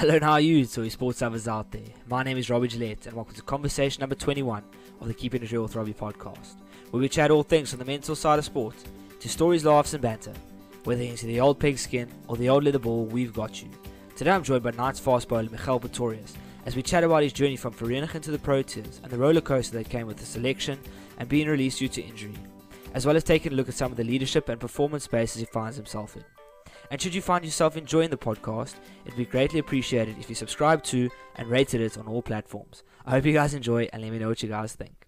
Hello and how are you, Toy Sports lovers out there? My name is Robbie Gillette and welcome to conversation number 21 of the Keeping It Real with Robbie podcast, where we chat all things from the mental side of sport to stories, laughs and banter. Whether into the old pigskin or the old leather ball, we've got you. Today I'm joined by Knights fast bowler Migael Pretorius as we chat about his journey from Vereeniging to the Proteas and the roller coaster that came with the selection and being released due to injury, as well as taking a look at some of the leadership and performance spaces he finds himself in. And should you find yourself enjoying the podcast, it'd be greatly appreciated if you subscribe to and rated it on all platforms. I hope you guys enjoy and let me know what you guys think.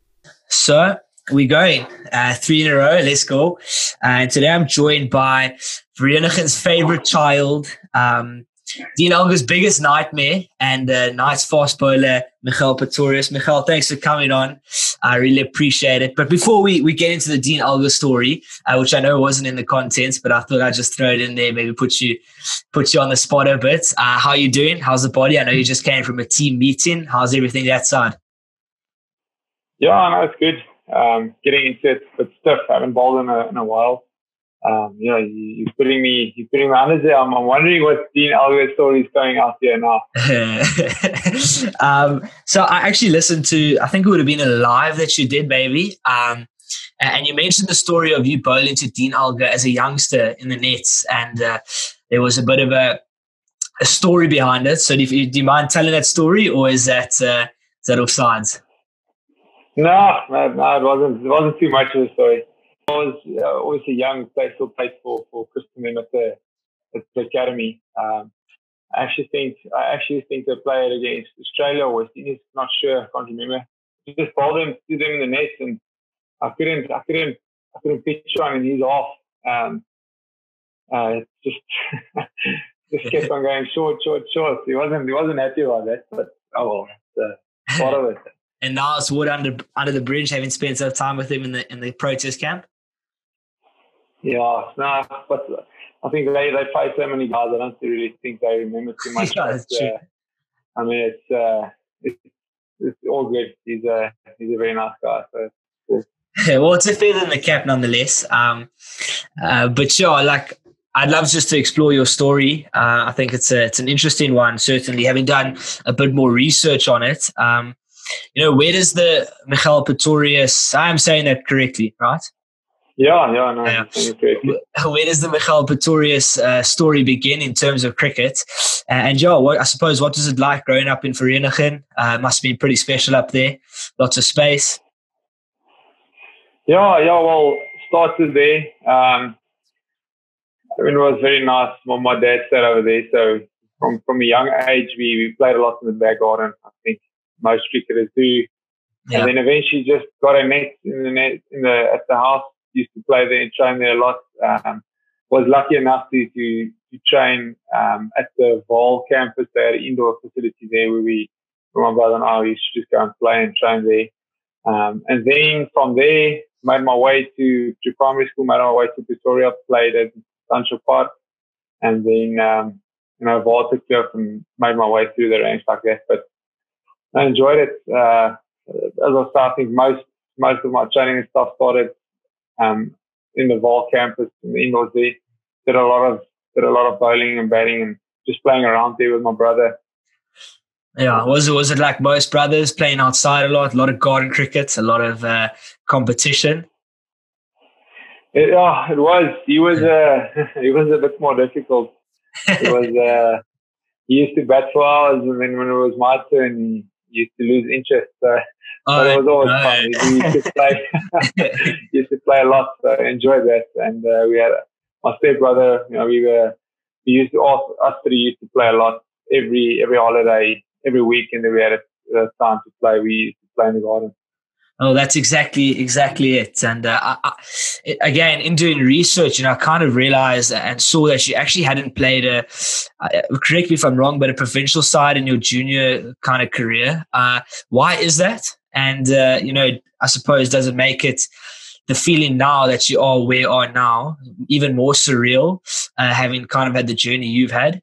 So we're going uh, three in a row. Let's go. And today I'm joined by Vereeniging's favorite child, um, Dean Elgar's biggest nightmare and uh, Knights fast bowler, Migael Pretorius. Migael, thanks for coming on. I really appreciate it. But before we, we get into the Dean Elgar story, uh, which I know wasn't in the contents, but I thought I'd just throw it in there, maybe put you put you on the spot a bit. Uh, how are you doing? How's the body? I know you just came from a team meeting. How's everything that side? Yeah, no, it's good. Um, getting into it, but stiff. I haven't bowled in a, in a while um, you know, you, are putting me, you're putting me under there. I'm, I'm wondering what Dean Elgar's story is going out there now. um, so I actually listened to, I think it would have been a live that you did, baby. Um, and you mentioned the story of you bowling to Dean Elgar as a youngster in the nets, and uh, there was a bit of a, a story behind it. So do you, do you mind telling that story, or is that uh, is that offsides? No, no, no, it wasn't. It wasn't too much of a story. I was uh, obviously young, played still played for for Christendom at the at the academy. Um, I actually think I actually think they played against Australia or West Indies. Not sure, I can't remember. Just bowled them, threw them in the net, and I couldn't, I couldn't, I couldn't pitch one, and he's off. Um, uh, just just kept on going short, short, short. He wasn't, he wasn't happy about that, but oh well, it's uh, part of it. and now it's wood under under the bridge, having spent some time with him in the in the Proteas camp. Yeah, no, but I think they they play so many guys. I don't really think they remember too much. yeah, that's true. Uh, I mean, it's, uh, it's it's all good. He's a he's a very nice guy. So. Cool. well, it's a feather in the cap, nonetheless. Um, uh, but sure, like I'd love just to explore your story. Uh, I think it's a it's an interesting one. Certainly, having done a bit more research on it. Um, you know, where does the Migael Pretorius? I'm saying that correctly, right? Yeah, yeah, no, yeah. Where does the Migael Pretorius uh, story begin in terms of cricket? Uh, and yeah, what, I suppose what was it like growing up in Vereeniging? Uh, must be pretty special up there. Lots of space. Yeah, yeah. Well, started there. Um, I mean, it was very nice. Well, my dad sat over there, so from from a young age, we, we played a lot in the back garden. I think most cricketers do. Yeah. And then eventually just got a net in the net in the at the house used to play there and train there a lot. Um, was lucky enough to to, to train um, at the Vaal campus. They had an indoor facility there where we, where my brother and I used to just go and play and train there. Um, and then from there, made my way to, to primary school, made my way to Pretoria, played at Sancho Park, and then, um, you know, vol vaulted up and made my way through the ranks like that. But I enjoyed it. Uh, as I said, I think most, most of my training and stuff started um, in the Vaal campus in the indoors there. Did a lot of did a lot of bowling and batting and just playing around there with my brother. Yeah, was it was it like most brothers playing outside a lot, a lot of garden cricket, a lot of uh, competition? It, oh, it was. He was uh, he was a bit more difficult. It was uh, he used to bat for hours, and then when it was my turn, he used to lose interest. So Oh, but it was always no. fun. We used to play, used to play a lot. So I enjoyed that. And uh, we had my stepbrother. You know, we were we used to all us three used to play a lot every every holiday, every weekend that we had a, a time to play. We used to play in the garden. Oh, that's exactly exactly it. And uh, I, I, again, in doing research, you know, I kind of realized and saw that you actually hadn't played a. Uh, correct me if I'm wrong, but a provincial side in your junior kind of career. Uh, why is that? And, uh, you know, I suppose does it make it the feeling now that you are where you are now even more surreal, uh, having kind of had the journey you've had?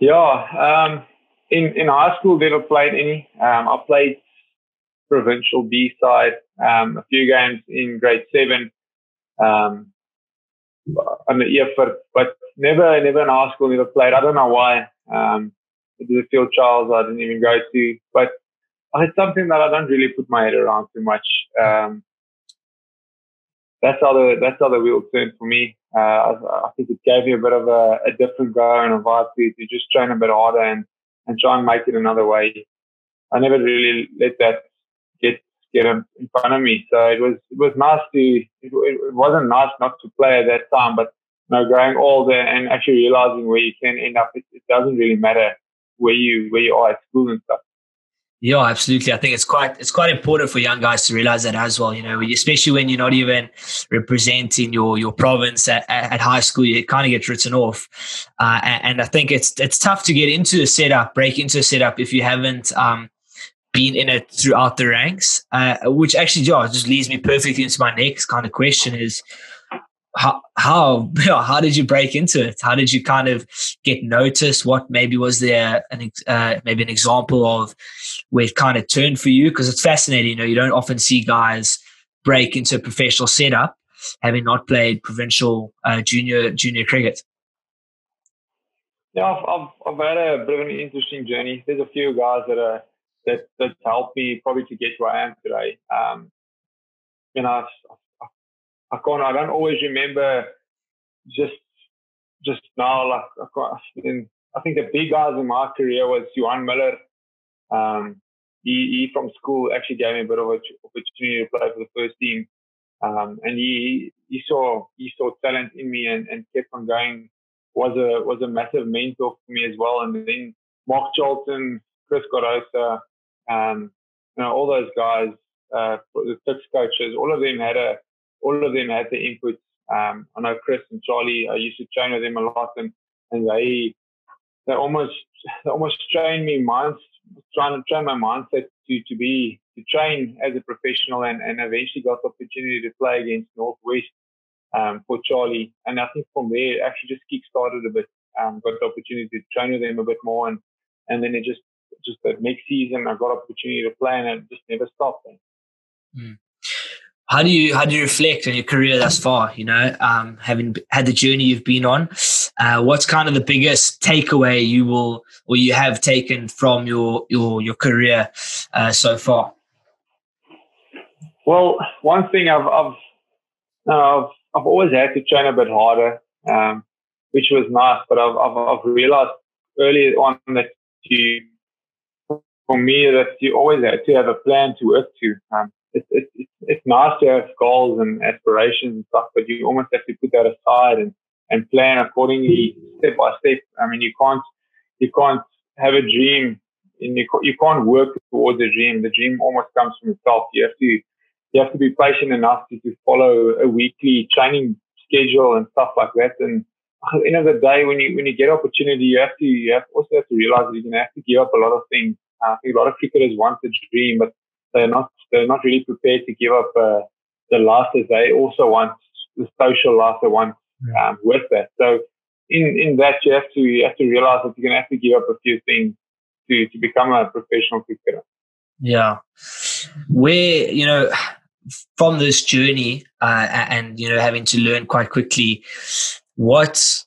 Yeah. Um, in, in high school, never played any. Um, I played provincial B side, um, a few games in grade seven, um, on the effort, but never, never in high school, never played. I don't know why. Um, did the field trials I didn't even go to, but it's something that I don't really put my head around too much. Um, that's how the that's how the wheel turned for me. Uh, I, I, think it gave me a bit of a, a, different go and a vibe to, to just train a bit harder and, and try and make it another way. I never really let that get get in front of me. So it was it was nice to it, it wasn't nice not to play at that time, but you know, going older and actually realizing where you can end up, it, it doesn't really matter where you where you are at school and stuff. Yeah, absolutely. I think it's quite it's quite important for young guys to realize that as well. You know, especially when you're not even representing your your province at, at high school, you kind of get written off. Uh, and, and, I think it's it's tough to get into a setup, break into a setup if you haven't um, been in it throughout the ranks. Uh, which actually, yeah, just leads me perfectly into my next kind of question: is how how how did you break into it? How did you kind of get noticed? What maybe was there an uh, maybe an example of where it kind of turned for you? Because it's fascinating. You know, you don't often see guys break into a professional setup having not played provincial uh, junior junior cricket. Yeah, I've, I've, I've had a bit of an interesting journey. There's a few guys that are that that helped me probably to get where I am today. Um, you know, I've, I can't. I don't always remember just just now. Like I, can't, I think the big guys in my career was Johan Miller. Um, he, he from school actually gave me a bit of an opportunity to play for the first team, um, and he he saw he saw talent in me and, and kept on going. Was a was a massive mentor for me as well. And then Mark Charlton, Chris Gorosa, um, you know all those guys, uh, the six coaches, all of them had a all of them had the input. Um, I know Chris and Charlie. I used to train with them a lot, and and they they almost they almost trained me minds trying to train my mindset to to be to train as a professional, and and eventually got the opportunity to play against Northwest um, for Charlie. And I think from there, it actually just kick started a bit. Um, got the opportunity to train with them a bit more, and and then it just just the next season I got opportunity to play, and it just never stopped. Mm how do you how do you reflect on your career thus far? You know, um, having had the journey you've been on, uh, what's kind of the biggest takeaway you will or you have taken from your your your career uh, so far? Well, one thing I've I've, I've I've always had to train a bit harder, um, which was nice. But I've I've, I've realized early on that you, for me, that you always have to have a plan to work to. Um, it's, it's, it's nice to have goals and aspirations and stuff, but you almost have to put that aside and, and plan accordingly step by step. I mean, you can't, you can't have a dream and you, you can't work towards a dream. The dream almost comes from itself. You have to, you have to be patient enough to, to follow a weekly training schedule and stuff like that. And at the end of the day, when you, when you get opportunity, you have to, you have also have to realize that you're going to have to give up a lot of things. I think a lot of cricketers want the dream, but they're not they're not really prepared to give up uh, the life that they also want the social life they want um, with that. So in in that you have to you have to realize that you're gonna have to give up a few things to to become a professional cricketer. Yeah, where you know from this journey uh, and you know having to learn quite quickly, what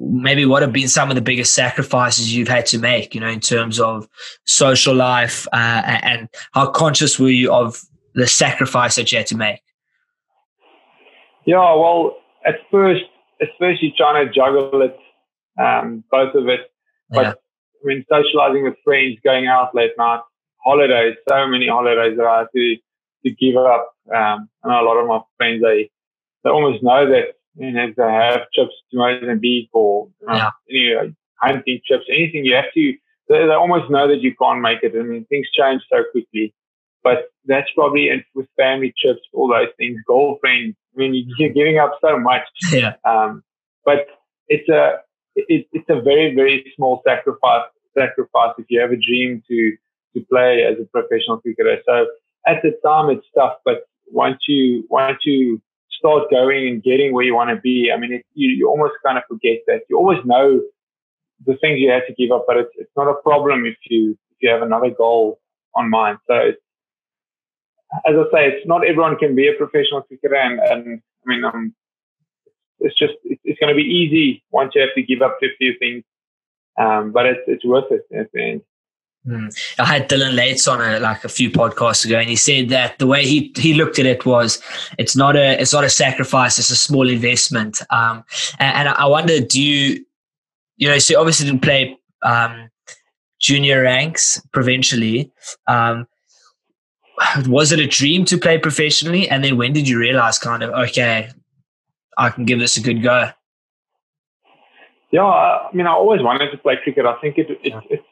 maybe what have been some of the biggest sacrifices you've had to make, you know, in terms of social life, uh, and how conscious were you of the sacrifice that you had to make? Yeah, well, at first, you're trying to juggle it, um, both of it. But yeah. I mean, socializing with friends, going out late night, holidays, so many holidays that I had to, to give up. Um, and a lot of my friends, they, they almost know that and if they have trips to Mozambique or um, yeah. any uh, hunting trips, anything, you have to, they, they, almost know that you can't make it. I mean, things change so quickly. But that's probably, and with family trips, all those things, girlfriends, I mean, you're giving up so much. Yeah. Um, but it's a, it, it's a very, very small sacrifice, sacrifice if you have a dream to, to play as a professional cricketer. So at the time it's tough, but once you, once you start going and getting where you want to be, I mean, it, you, you almost kind of forget that. You always know the things you have to give up, but it's, it's not a problem if you if you have another goal on mind. So, as I say, it's not everyone can be a professional cricketer, and, and I mean, um, it's just it's, it's going to be easy once you have to give up a few things. Um, but it's it's worth it at the end. Mm. I had Dylan Lates on a, like a few podcasts ago, and he said that the way he he looked at it was it's not a it's not a sacrifice, it's a small investment. Um, and, and I wonder, do you you know, so obviously didn't play um, junior ranks provincially. Um, was it a dream to play professionally? And then when did you realize, kind of, okay, I can give this a good go? Yeah, I mean, I always wanted to play cricket. I think it, it, yeah. it's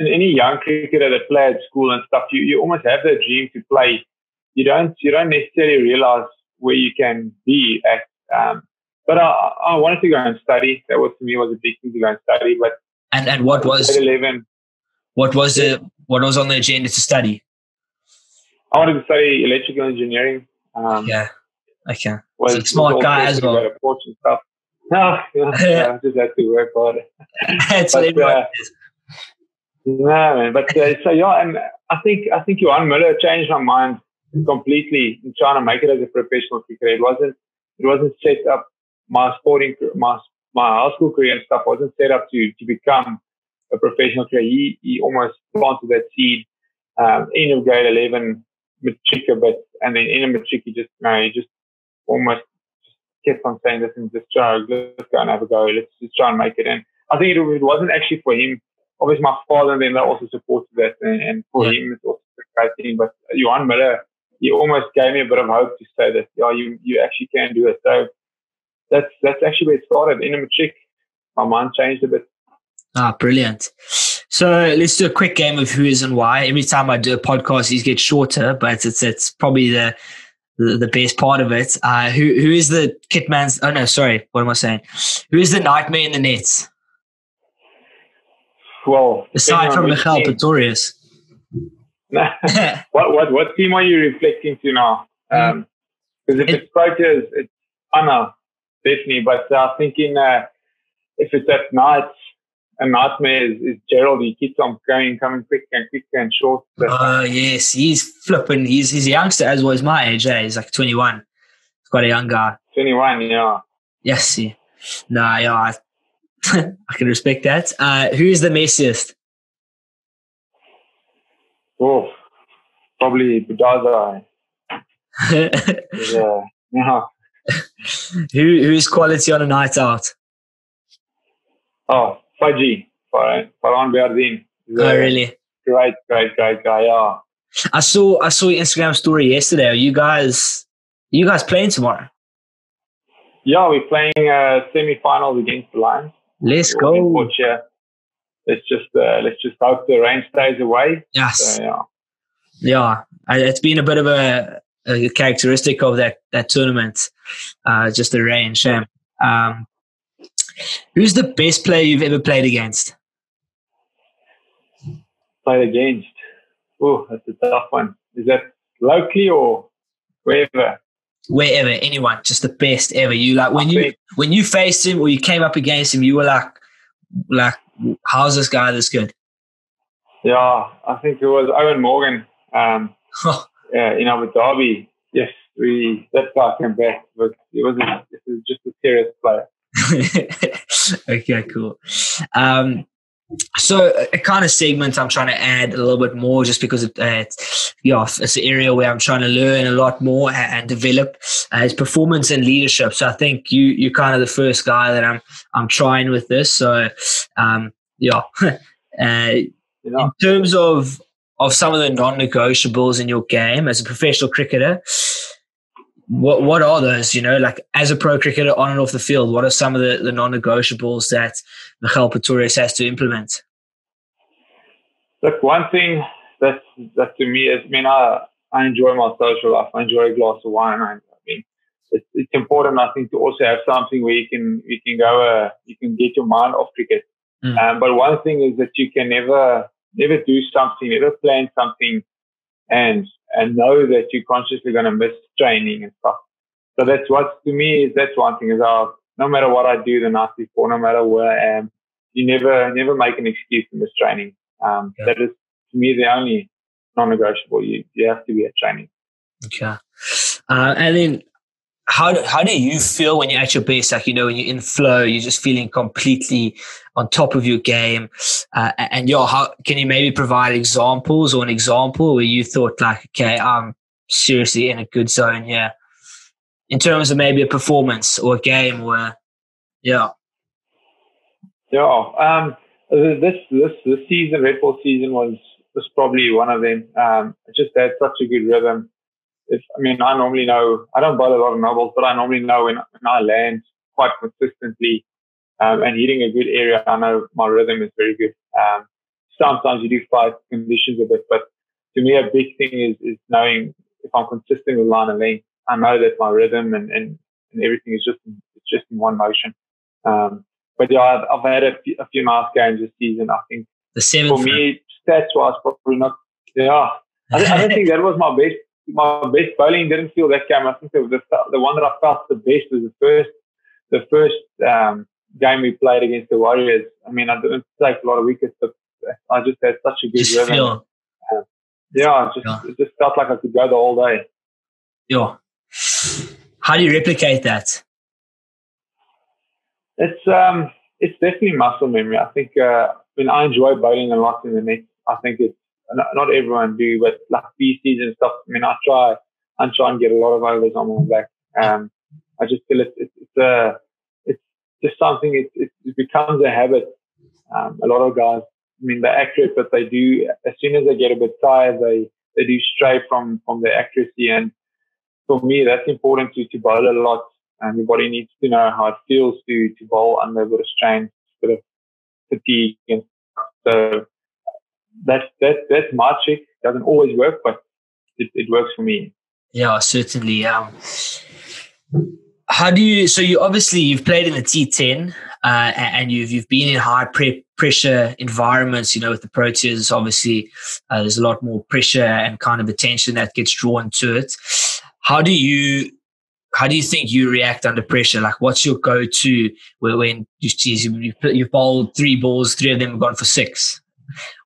any young cricketer that play at school and stuff, you, you almost have that dream to play. You don't you don't necessarily realize where you can be at. Um, but I, I wanted to go and study. That was to me was a big thing to go and study. But and and what was eleven? What was the what was on the agenda to study? I wanted to study electrical engineering. Um, yeah, okay. Was, a smart guy as well. Stuff. No, yeah, I just had to work hard. That's but, uh, no. But uh, so yeah, and I think I think Johan Miller changed my mind completely in trying to make it as a professional cricketer. It wasn't it wasn't set up my sporting my my high school career and stuff wasn't set up to to become a professional career. He he almost planted that seed um, in grade eleven matric but and then in a matric he just know, he just almost just kept on saying this and just try let's go and have a go. Let's just try and make it. And I think it, it wasn't actually for him obviously my father and them they also supported that, and, and for yeah. him it's also exciting. But Johan Miller, he almost gave me a bit of hope to say that yeah, you you actually can do it. So that's that's actually where it started in a matric. My mind changed a bit. Ah, brilliant. So let's do a quick game of who is and why. Every time I do a podcast, these get shorter, but it's it's probably the the, the best part of it. Uh, who who is the kitman's? Oh no, sorry, what am I saying? Who is the nightmare in the nets? Well, aside from Migael Pretorius. what what what team are you reflecting to now? Because um, if it, it's Proteas, it's Anna definitely. But I'm uh, thinking uh, if it's at night, a nightmare is, is Gerald. He keeps on going, coming quick and quick and short. Oh uh, yes, he's flipping. He's he's a youngster as well as my age. Eh? He's like twenty one. He's quite a young guy. Twenty one, yeah. Yes, yeah. No, yeah. I can respect that. Uh, who is the messiest? Oh, probably Budaza. yeah. yeah. who who's quality on a night out? Oh, Faji, Farhaan Behardien. Oh, really? Great, great, great guy. Yeah. I saw I saw your Instagram story yesterday. Are you guys you guys playing tomorrow? Yeah, we're playing uh, semi-finals against the Lions. Let's go. Let's just uh, let's just hope the rain stays away. Yes. So, yeah. Yeah, it's been a bit of a, a characteristic of that that tournament. Uh, just the rain, shame. Um, who's the best player you've ever played against? Played against? Oh, that's a tough one. Is that locally or wherever? Wherever, anyone, just the best ever. You like when you when you faced him or you came up against him, you were like, like, how's this guy this good? Yeah, I think it was Eoin Morgan. Um, yeah, in Abu Dhabi. Yes, we that guy came back, but it was a, it was just a serious player. okay, cool. Um, so a kind of segment I'm trying to add a little bit more just because it, uh, it's, yeah, it's an area where I'm trying to learn a lot more and, develop uh, is performance and leadership. So I think you, you're kind of the first guy that I'm, I'm trying with this. So, um, yeah, uh, in terms of, of some of the non-negotiables in your game as a professional cricketer, what what are those? You know, like as a pro cricketer on and off the field, what are some of the, the non-negotiables that Migael Pretorius has to implement? Look, one thing that that to me is, I mean, I I enjoy my social life. I enjoy a glass of wine. I, I mean, it's, it's important, I think, to also have something where you can you can go, uh, you can get your mind off cricket. Mm. Um, but one thing is that you can never never do something, never plan something, and and know that you're consciously going to miss training and stuff. So that's what to me is that's one thing is I'll, no matter what I do the night before, no matter where I am, you never never make an excuse to miss training. Um, yeah. That is to me the only non-negotiable. You you have to be at training. Okay, uh, and then how do, how do you feel when you're at your best? Like, you know, when you're in flow, you're just feeling completely on top of your game. Uh, and yo, how can you maybe provide examples or an example where you thought like, okay, I'm seriously in a good zone here in terms of maybe a performance or a game where, yeah. Yeah. Um, this, this, this season, Red Bull season was, was probably one of them. Um, just had such a good rhythm if I mean I normally know I don't buy a lot of novels, but I normally know when, when I land quite consistently um, and hitting a good area, I know my rhythm is very good. Um, sometimes you do fight conditions a bit, but to me a big thing is is knowing if I'm consistent with line and length. I know that my rhythm and, and, and everything is just it's just in one motion. Um, but yeah, I've, I've had a few, a few nice games this season. I think the seventh for me stats wise probably not. Yeah, I, I don't think that was my best my best bowling didn't feel that game. I think the, the, the one that I felt the best was the first the first um, game we played against the Warriors. I mean, I didn't take a lot of wickets, but I just had such a good just rhythm. Feel. Uh, yeah, just, yeah, it just felt like I could go the whole day. Yeah. How do you replicate that? It's um, it's definitely muscle memory. I think uh, I enjoy bowling a lot in the net. I think it's not everyone do, but like PCs and stuff. I mean, I try, I try and get a lot of overs on my back. Um, I just feel it's, it's, it's, uh, it's just something, it, it, it becomes a habit. Um, a lot of guys, I mean, they're accurate, but they do, as soon as they get a bit tired, they, they do stray from, from their accuracy. And for me, that's important to, to bowl a lot. And your body needs to know how it feels to, to bowl under a bit of strain, a bit of fatigue. And so that's that that's my trick. Doesn't always work, but it, it works for me. Yeah, certainly. Um, how do you? So you obviously you've played in the T10, uh, and you've you've been in high pre- pressure environments. You know, with the Proteas, obviously uh, there's a lot more pressure and kind of attention that gets drawn to it. How do you? How do you think you react under pressure? Like, what's your go-to when you, geez, you, you've bowled three balls, three of them have gone for six?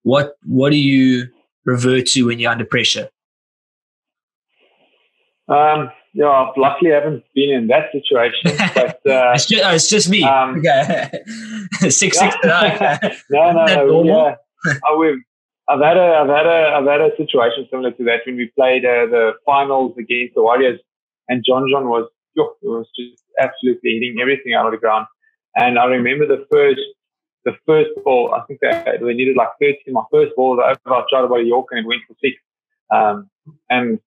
What what do you revert to when you're under pressure? Um, yeah, luckily I haven't been in that situation, but uh, it's, just, oh, it's just me. Um, okay. six six no, no, no. Yeah, oh, we've, I've had a, I've had a, I've had a situation similar to that when we played uh, the finals against the Warriors, and John John was, yo, was just absolutely hitting everything out of the ground. And I remember the first the first ball, I think they, they needed like 13. My first ball, I tried about a Yorker and it went for six. Um, and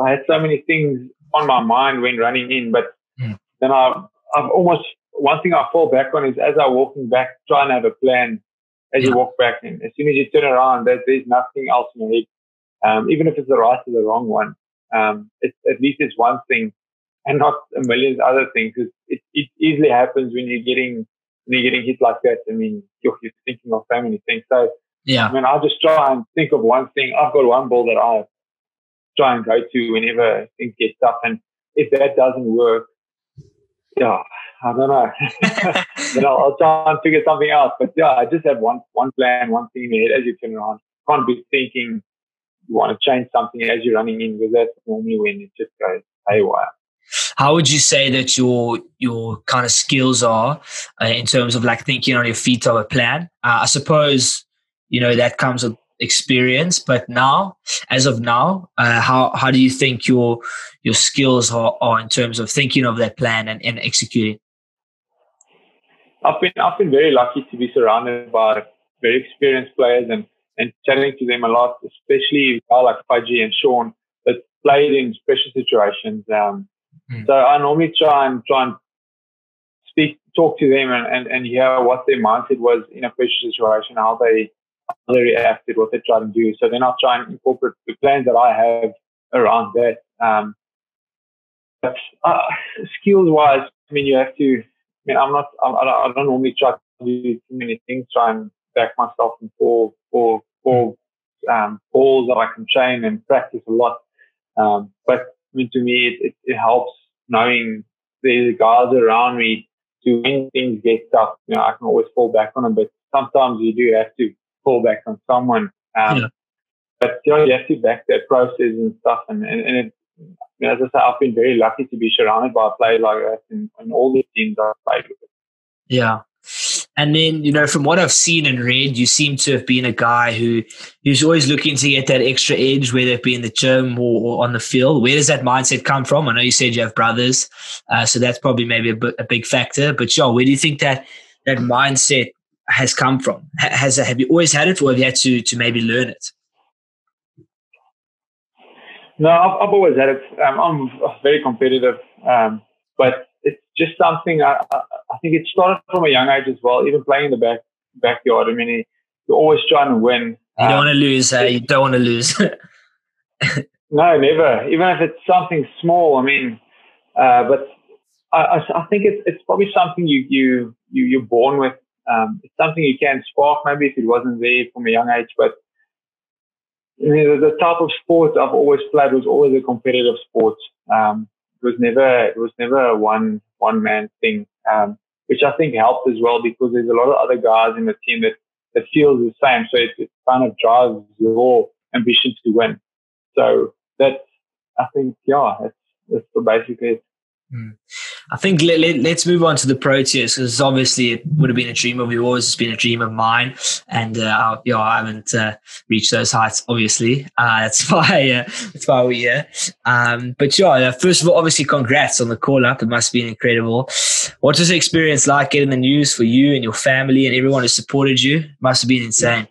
I had so many things on my mind when running in, but mm. then I, I've almost, one thing I fall back on is as I'm walking back, try and have a plan as yeah. you walk back in. As soon as you turn around, there, there's nothing else in your head. Um, even if it's the right or the wrong one, um, it's, at least it's one thing and not a million other things. It, it easily happens when you're getting when you're getting hit like that, I mean, you're, you're thinking of so many things. So, yeah, I mean, I'll just try and think of one thing. I've got one ball that I try and go to whenever things get tough. And if that doesn't work, yeah, I don't know. then I'll, I'll, try and figure something out. But yeah, I just have one one plan, one thing in as you turn around. Can't be thinking you want to change something as you're running in because that's normally when it just goes haywire. How would you say that your your kind of skills are uh, in terms of like thinking on your feet of a plan? Uh, I suppose you know that comes with experience, but now, as of now, uh, how how do you think your your skills are, are in terms of thinking of that plan and, and executing? I've been I've been very lucky to be surrounded by very experienced players and and chatting to them a lot, especially guys like Fudgy and Sean that played in special situations. Um, Mm. So I normally try and try and speak, talk to them and, and, and hear what their mindset was in a pressure situation, how they, how they reacted, what they tried to do. So then I'll try and incorporate the plans that I have around that. Um, but uh, skills wise, I mean, you have to, I mean, I'm not, I, I don't normally try to do too many things, try and back myself in four, four, four, um, balls that I can train and practice a lot. Um, but I mean, to me, it, it, it helps knowing the guys around me to when things get tough. You know, I can always fall back on them, but sometimes you do have to fall back on someone. Um, yeah. But you know, you have to back that process and stuff. And, and, and it, mean, as I say, I've been very lucky to be surrounded by a player like that in, in all the teams I've played with. Yeah. And then, you know, from what I've seen and read, you seem to have been a guy who who's always looking to get that extra edge, whether it be in the gym or, or on the field. Where does that mindset come from? I know you said you have brothers, uh, so that's probably maybe a, a big factor. But yeah, where do you think that that mindset has come from? Has have you always had it, or have you had to to maybe learn it? No, I've, I've always had it. Um, I'm very competitive, um, but it's just something I, I, I, think it started from a young age as well. Even playing in the back backyard. I mean, you're always trying to win. You don't um, want to lose. Uh, you don't want to lose. no, never. Even if it's something small. I mean, uh, but I, I, think it's it's probably something you you you you're born with. Um, it's something you can spark maybe if it wasn't there from a young age, but I mean, the, the type of sport I've always played was always a competitive sport. Um, it was never it was never a one one man thing, um, which I think helped as well because there's a lot of other guys in the team that that feels the same. So it, it kind of drives your ambition to win. So that's I think yeah, that's that's basically it. Mm. I think let, us let, move on to the Proteas because obviously it would have been a dream of yours. It's been a dream of mine, and uh, yeah, I haven't uh, reached those heights. Obviously, uh, that's why uh, that's why we're here. Um, but yeah, uh, first of all, obviously, congrats on the call up. It must be incredible. What was the experience like getting the news for you and your family and everyone who supported you? It must have been insane.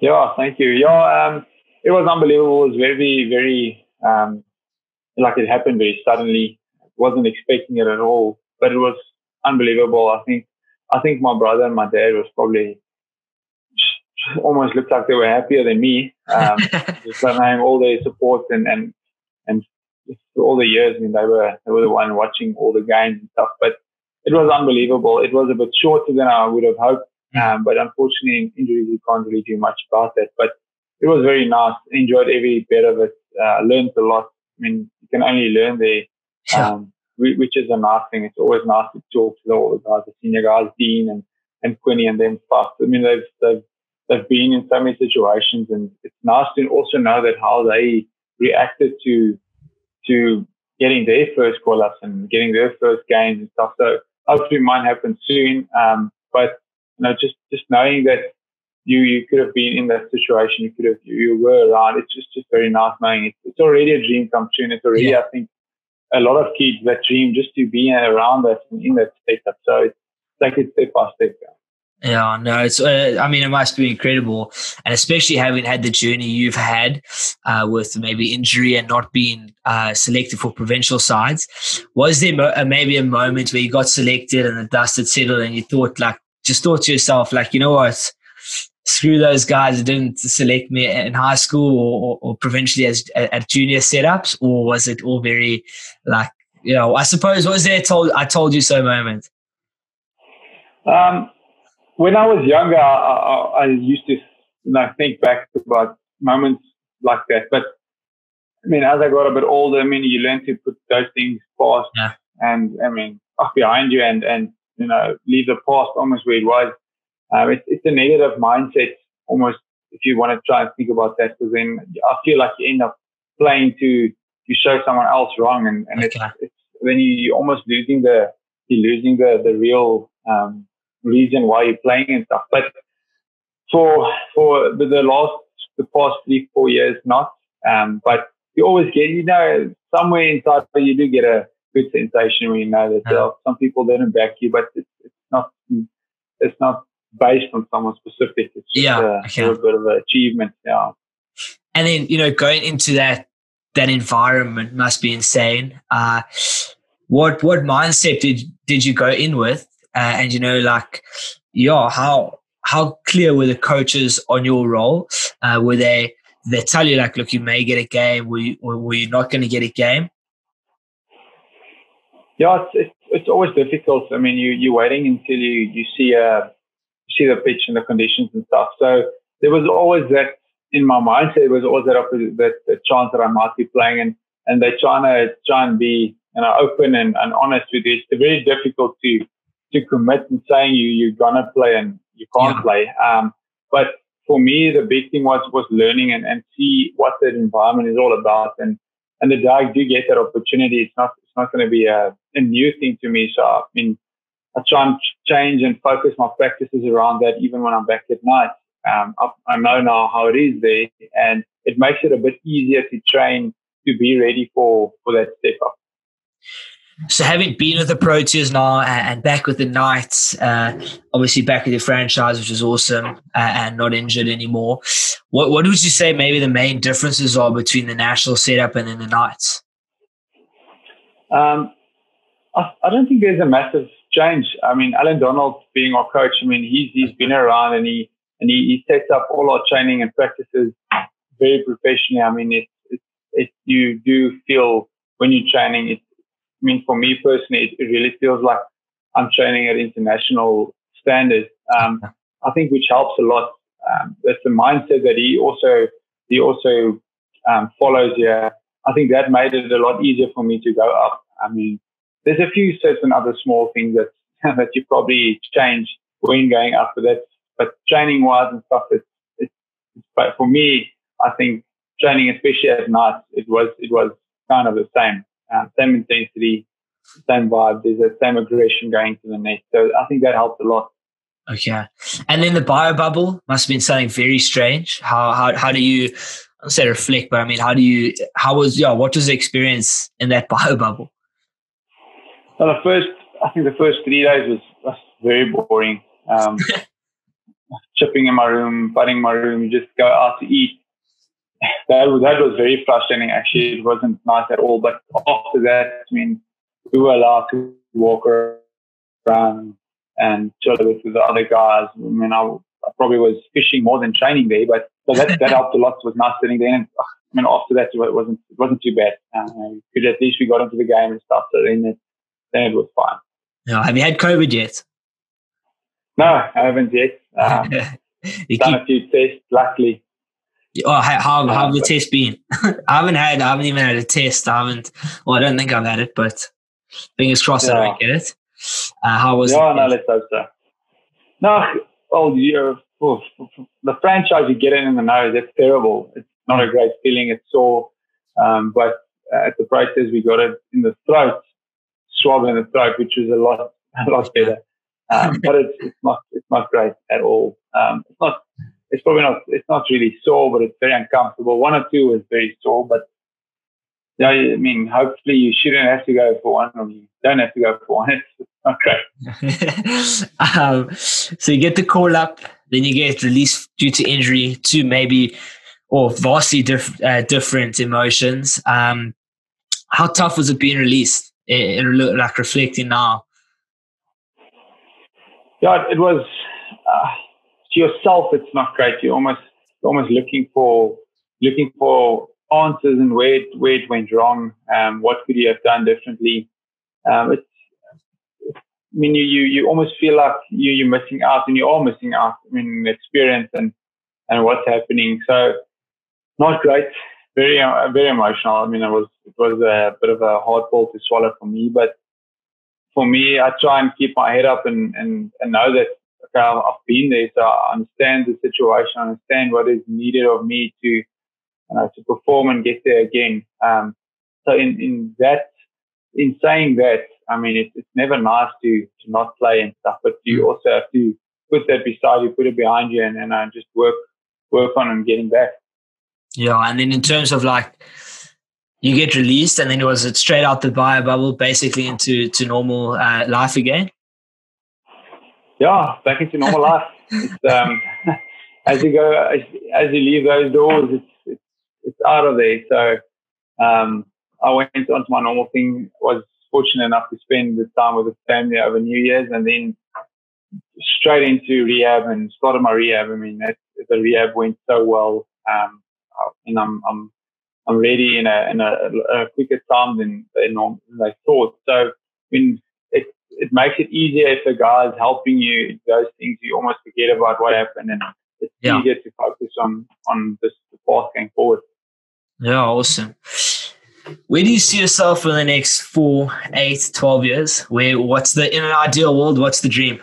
Yeah, thank you. Yeah, um, it was unbelievable. It was very, very um, like it happened very suddenly wasn't expecting it at all, but it was unbelievable. I think, I think my brother and my dad was probably almost looked like they were happier than me. Um, just having all their support and, and, and all the years, I mean, they were, they were the one watching all the games and stuff, but it was unbelievable. It was a bit shorter than I would have hoped. Um, but unfortunately, injuries, you can't really do much about that. But it was very nice. Enjoyed every bit of it. Uh, learned a lot. I mean, you can only learn there um, which is a nice thing. It's always nice to talk to all the guys, the senior guys, Dean and, and Quinny and them stuff. I mean, they've, they've, they've been in so many situations and it's nice to also know that how they reacted to, to getting their first call ups and getting their first games and stuff. So hopefully mine happens soon. Um, but, you know, just, just knowing that you, you could have been in that situation, you could have, you, you were around. It's just, just very nice knowing it. It's already a dream come true and it's already, yeah. I think, a lot of kids that dream just to be around us and in that setup. So it's like it's step by step. Yeah, no, it's. Uh, I mean, it must be incredible, and especially having had the journey you've had uh, with maybe injury and not being uh, selected for provincial sides. Was there mo- uh, maybe a moment where you got selected and the dust had settled, and you thought, like, just thought to yourself, like, you know what? Screw those guys that didn't select me in high school or, or, or provincially as at junior setups, or was it all very like you know? I suppose was there told I told you so moment. Um, when I was younger, I, I, I used to you know think back about moments like that, but I mean, as I got a bit older, I mean, you learn to put those things past, yeah. and I mean, off behind you, and and you know, leave the past almost where it was. Um, it's, it's a negative mindset almost if you want to try and think about that, because then I feel like you end up playing to to show someone else wrong, and, and okay. it's, it's then you, are almost losing the you're losing the the real um, reason why you're playing and stuff. But for for the, the last the past three four years, not. Um, but you always get you know somewhere inside you do get a good sensation when you know that yeah. some people didn't back you, but it's, it's not it's not based on someone specific. It's just yeah, a, okay. bit of an achievement. Yeah. And then, you know, going into that that environment must be insane. Uh, what what mindset did did you go in with? Uh, and you know, like, yeah, how how clear were the coaches on your role? Uh, were they they tell you like, look, you may get a game, were you, or were you not going to get a game? Yeah, it's, it's, it's always difficult. I mean, you you're waiting until you you see a see the pitch and the conditions and stuff. So there was always that in my mindset. There was always that, that, that chance that I might be playing, and and they're trying to try and be you know open and, and honest with you. It's very difficult to to commit and saying you you're gonna play and you can't yeah. play. Um, but for me, the big thing was was learning and, and see what that environment is all about and and the day I do get that opportunity, it's not it's not going to be a, a new thing to me. So I mean, I try and change and focus my practices around that, even when I'm back at night. Um, I, I know now how it is there, and it makes it a bit easier to train to be ready for for that step up. So having been with the Proteas now and back with the Knights, uh, obviously back with the franchise, which is awesome, uh, and not injured anymore. What what would you say maybe the main differences are between the national setup and then the Knights? Um, I, I don't think there's a massive change. I mean, Allan Donald being our coach, I mean, he's he's been around and he and he, he sets up all our training and practices very professionally. I mean, it's it's it, you do feel when you're training, it I mean, for me personally, it, it really feels like I'm training at international standards. Um, I think which helps a lot. Um, that's the mindset that he also he also um, follows here. I think that made it a lot easier for me to go up. I mean, there's a few certain other small things that that you probably change when going up, but that's but training wise and stuff, it's, it's, but for me, I think training, especially at night, it was it was kind of the same uh, same intensity, same vibe. There's the same aggression going to the net. So I think that helped a lot. Okay. And then the bio bubble must have been something very strange. How how how do you I say reflect, but I mean how do you how was yeah, what was the experience in that bio bubble? Well the first I think the first three days was, was very boring. Um, chipping in my room, putting my room, you just go out to eat that was, that was very frustrating. Actually, it wasn't nice at all. But after that, I mean, we were allowed to walk around and chill with the other guys. I mean, I, I probably was fishing more than training there, but so that, that helped a lot. It was nice sitting there. And I mean, after that, it wasn't it wasn't too bad. Um, at least we got into the game and stuff. So then it then it was fine. No, have you had COVID yet? No, I haven't yet. Um, you done keep, a few tests, luckily. Oh, how how, how have the tests been? I haven't had. I haven't even had a test. I haven't. Well, I don't think I've had it, but fingers crossed Yeah. I don't get it. Uh, how was Yeah, it? no, let's hope so. No, oh, you the franchise you get it in the nose, it's terrible. It's not a great feeling. It's sore. Um, but at the process, we got it in the throat, swab in the throat, which was a lot, a lot better. Um, but it's, it's not, it's not great at all. Um, it's not, it's probably not, it's not really sore, but it's very uncomfortable. One or two is very sore, but yeah, I mean, hopefully you shouldn't have to go for one, or you don't have to go for one. It's not great. um, so you get the call up, then you get released due to injury to maybe or vastly diff- uh, different emotions. Um, how tough was it being released? Look like reflecting now. Yeah, it was uh, to yourself. It's not great. You're almost almost looking for looking for answers and where it, where it went wrong. Um, what could you have done differently? Um, it's I mean, you, you, you almost feel like you, you're missing out and you are missing out. I mean, experience and, and what's happening. So not great. Very, uh, very emotional. I mean, it was, it was a bit of a hard ball to swallow for me, but for me, I try and keep my head up and, and, and know that okay, I've I've been there. So I understand the situation. I understand what is needed of me to, you know, to perform and get there again. Um, so in, in that, in saying that, I mean, it's, it's never nice to, to not play and stuff, but you also have to put that beside you, put it behind you and, and uh, just work, work on and getting back. Yeah, and then in terms of like you get released, and then it was it straight out the bio bubble, basically into to normal uh, life again? Yeah, back into normal life. It's, um, as you go, as, as you leave those doors, it's, it's, it's out of there. So, um, I went on to my normal thing, was fortunate enough to spend the time with the family over New Year's and then straight into rehab and started my rehab. I mean, that, the rehab went so well. Um, and I'm, I'm, I'm ready in a, in a, a quicker time than than they thought. So, I mean, it, it makes it easier if the guy's helping you. Those things you almost forget about what happened, and it's Yeah. easier to focus on on this path going forward. Yeah, awesome. Where do you see yourself in the next four, eight, 12 years? Where what's the in an ideal world, what's the dream?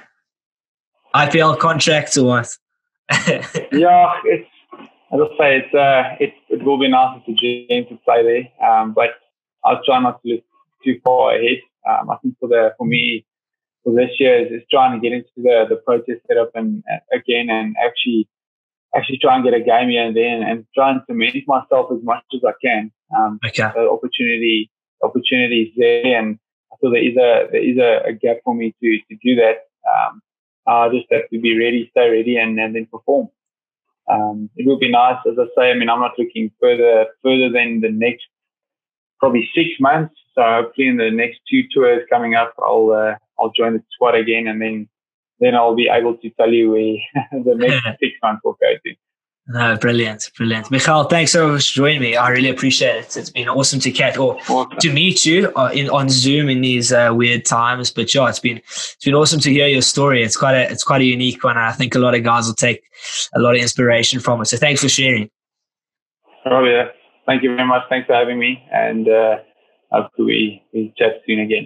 IPL contract or what? Yeah, it's as I say, it's uh, it it will be nice for Jim to play there, um, but I'll try not to look too far ahead. Um, I think for the for me for this year is, is trying to get into the the Proteas setup and uh, again and actually actually try and get a game here and then and try and cement myself as much as I can. Um, okay. The opportunity opportunities there, and I feel there is a there is a, a gap for me to to do that. Um, I just have to be ready, stay ready, and, and then perform. Um, it would be nice, as I say. I mean, I'm not looking further further than the next probably six months. So hopefully, in the next two tours coming up, I'll uh, I'll join the squad again, and then then I'll be able to tell you where the next six months will go to. No, brilliant, brilliant. Migael, thanks so much for joining me. I really appreciate it. It's been awesome to catch or awesome. to meet you uh, in, on Zoom in these uh, weird times. But yeah, it's been it's been awesome to hear your story. It's quite a it's quite a unique one. I think a lot of guys will take a lot of inspiration from it. So thanks for sharing. Oh yeah, thank you very much. Thanks for having me, and uh, hopefully we, we chat soon again.